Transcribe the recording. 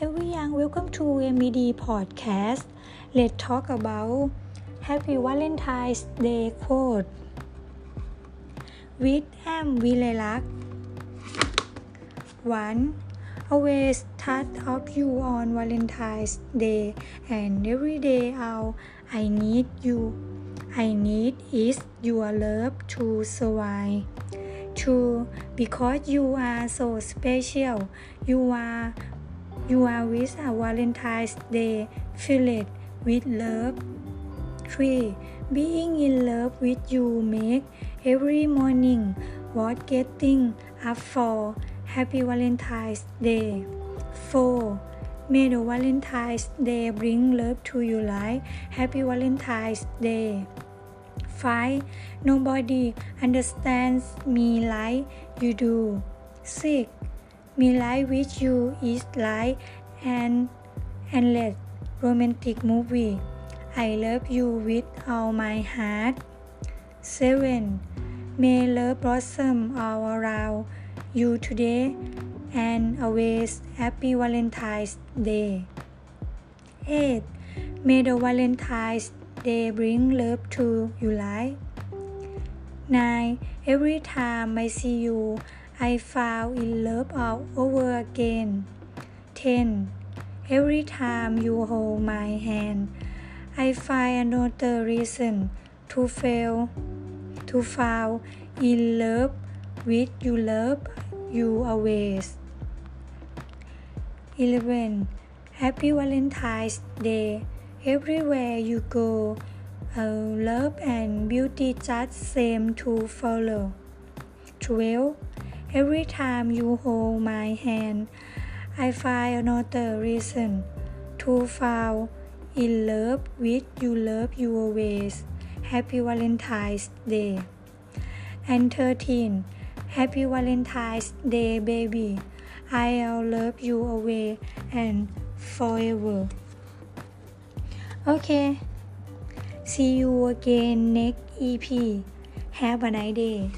welcome to MBD podcast. Let's talk about Happy Valentine's Day quote with M. Vilaylak. 1. Always thought of you on Valentine's Day and every day out I need you. I need is your love to survive. 2. Because you are so special, you are you are with a Valentine's Day filled with love. 3. Being in love with you make every morning worth getting up for. Happy Valentine's Day. 4. May the Valentine's Day bring love to your life. Happy Valentine's Day. 5. Nobody understands me like you do. 6. Me life with you is like an endless romantic movie. I love you with all my heart. 7. May love blossom all around you today and always happy Valentine's Day. 8. May the Valentine's Day bring love to your life. 9. Every time I see you, I fall in love all over again. 10. Every time you hold my hand, I find another reason to fail, to fall in love with you love you always. 11. Happy Valentine's Day. Everywhere you go, uh, love and beauty just seem to follow. 12. Every time you hold my hand, I find another reason to fall in love with you love you always. Happy Valentine's Day. And 13. Happy Valentine's Day, baby. I'll love you away and forever. Okay. See you again next EP. Have a nice day.